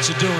what you're doing.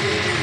Scream.